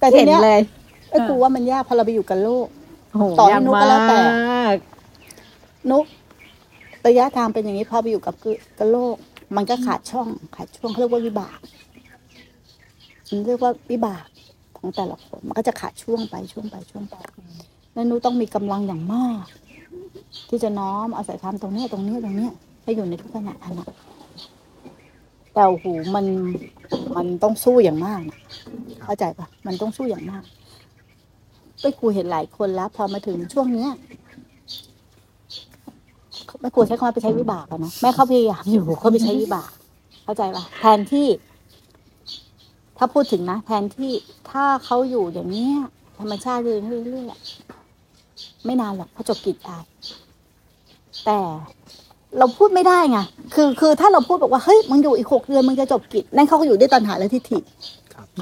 แต่ทีเห็นเนี้ยเลยไอ้ครูว่ามันยากพอเราไปอยู่กับโลกโอ้โหต่อให้ยากนุ๊กมาก็แล้วแต่ ก นุกระยะทางเป็นอย่างนี้พอไปอยู่กับกกับโลก มันก็ขาดช่องขาดช่วงเขาเรียกว่าวิบากมันเรียกว่าวิบากของแต่ละคนมันก็จะขาดช่วงไปช่วงไปช่วงไปแล้วนุกต้องมีกำลังอย่างมาก ที่จะน้อมอาศัยธรรมตรงเนี้ยตรงเนี้ยตรงเนี้ยให้อยู่ในทุกขณะขณะแต่โอ้โหมันมันต้องสู้อย่างมากนะ เข้าใจปะมันต้องสู้อย่างมาก ไปครูเห็นหลายคนแล้ว พอมาถึงช่วงเนี้ยแม่ครูใช้คำว่าไปใช้วิบากอะนะแม่เขาพยายามอยู่เขาไปใช้วิบาก เข้าใจปะแทนที่ ถ้าพูดถึงนะแทนที่ถ้าเขาอยู่อย่างเนี้ย ธรรมชาติเรื่อยๆเรื่อยๆไม่นานหรอกเขาจบกิจอายแต่เราพูดไม่ได้ไง คือ คือถ้าเราพูดบอกว่า เฮ้ย มึงอยู่อีกหกเดือน มึงจะจบกิจ นั่นเขาก็อยู่ได้ตัณหาและทิฏฐิ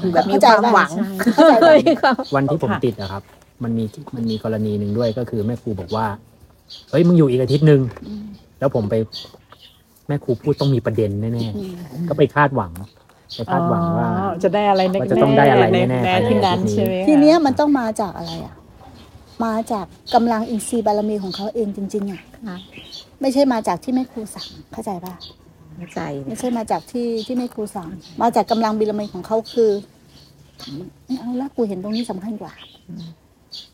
ครับแบบมีความหวังเข้าใจปะมีความวันที่ผมติดอะครับ มันมีมันมีกรณีหนึ่งด้วยก็คือแม่ครูบอกว่าเฮ้ยมึงอยู่อีกอาทิตย์หนึ่งอืมแล้วผมไป แม่ครูพูดต้องมีประเด็นแน่อืมๆก็ไปคาดหวังไปคาดหวังว่าอ๋อจะได้อะไรว่าจะต้องได้อะไรแน่ๆในภายในที่นั้นอาทิตย์นี้ใช่ไหมคะทีเนี้ยมันต้องมาจากอะไรอะ มาจากกำลังอินทรีย์บารมีของเขาเองจริง ๆอะค่ะไม่ใช่มาจากที่แม่ครูสั่งเข้าใจป่ะเข้า ใจไม่ใช่มาจากที่ที่แม่ครูสั่งมาจากกำลังบารมีของเขาคือไม่เอาละกูเห็นตรงนี้สำคัญกว่า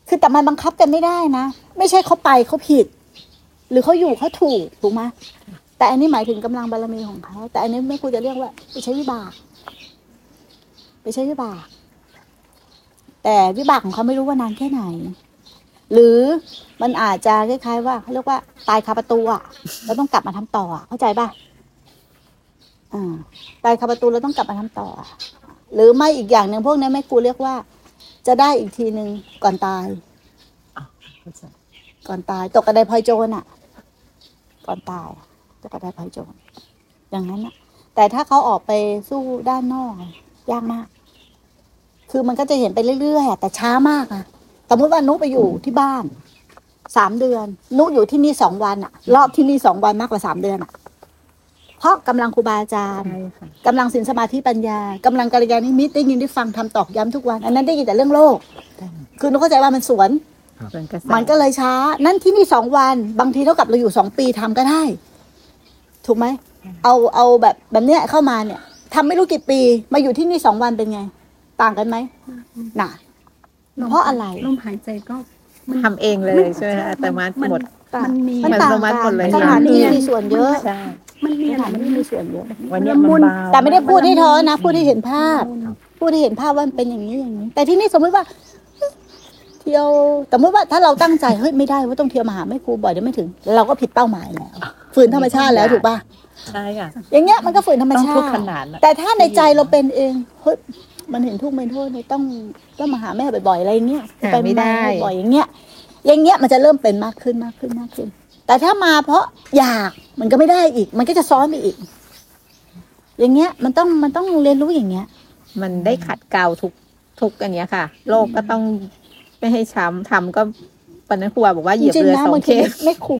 คือแต่มันบังคับกันไม่ได้นะ ไม่ใช่เขาไปเขาผิด หรือเขาอยู่เขาถูกถูกไหมแต่อันนี้หมายถึงกำลังบารมีของเขาแต่อันนี้แม่ครูจะเรียกว่า ไปใช้วิบาก ไปใช้วิบาก แต่วิบากของเขาไม่รู้ว่านานแค่ไหน หรือมันอาจจะคล้ายๆว่าเขาเรียกว่าตายคาประตูอะเราต้องกลับมาทำต่อเข้าใจป่ะ ตายคาประตูเราต้องกลับมาทำต่ออะหรือไม่อีกอย่างหนึ่งพวกนี้แม่ครูเรียกว่า จะได้อีกทีหนึ่งก่อนตาย ก่อนตายตกกระไดพลอยโจรอะ ก่อนตายอะตกกระไดพลอยโจรอย่างนั้นอะ แต่ถ้าเขาออกไปสู้ด้านนอกอะยากมาก คือมันก็จะเห็นไปเรื่อยๆอะแต่ช้ามากอะสมมติว่านุไปอยู่ที่บ้านสามเดือน นุอยู่ที่นี่สองวันอะ รอบที่นี่สองวันมากกว่าสามเดือนอะ เพราะกำลังครูบาอาจารย์ใช่ค่ะกำลังสินสมาธิปัญญากำลังกัลยาณิมิตได้ยินได้ฟังทำตอกย้ำทุกวัน อันนั้นได้ยินแต่เรื่องโลก คือนุเข้าใจว่ามันสวนส่วนกระแสมันก็เลยช้า นั่นที่นี่สองวัน บางทีเท่ากับเราอยู่สองปีทำก็ได้ ถูกไหม เอาเอาแบบแบบเนี้ยเข้ามาเนี่ยทำไม่รู้กี่ปีมาอยู่ที่นี่สองวันเป็นไง ต่างกันไหมน่ะเพราะอะไรลมหายใจก็ทำเองเลยใช่ไหมคะแต่มาหมด มันมีมันต่างมันกันหมดเลยสถานที่มีส่วนเยอะใช่มันมีสอะไรถานที่มีส่วนเยอะวันเนี้ยมันเบาแต่ไม่ได้พูดให้ท้อนะ พูดให้เห็นภาพ พูดให้เห็นภาพว่ามันเป็นอย่างนี้อย่างนี้ แต่ที่นี่สมมติว่า เที่ยวสมมติว่าถ้าเราตั้งใจเฮ้ยไม่ได้ว่าต้องเที่ยวมาหาไม่ครูบ่อยเดี๋ยวไม่ถึง เราก็ผิดเป้าหมายแล้วฝืนธรรมชาติแล้วถูกป่ะใช่ค่ะอย่างเงี้ยมันก็ฝืนธรรมต้องชาทุกติขนาดน่ะแต่ถ้าในใจเราเป็นเองเฮ้ยมันเห็นทุกข์เป็นโทษเนี่ยต้องต้องมาหาแม่บ่อยๆอะไรเงี้ยหาไปไม่ได้บ่อยๆอย่างเงี้ย อย่างเงี้ยมันจะเริ่มเป็นมากขึ้นมากขึ้นมากขึ้น แต่ถ้ามาเพราะอยากมันก็ไม่ได้อีก มันก็จะซ้อนไปอีก อย่างเงี้ยมันต้องมันต้องเรียนรู้อย่างเงี้ย มันได้ขัดเกลาทุกทุกอันเนี้ยค่ะ โลกก็ต้องไม่ให้ช้ำทำก็ปนันครูบอกว่าเหจยียบริงเรือๆนะสองบางเคทีสไม่ครู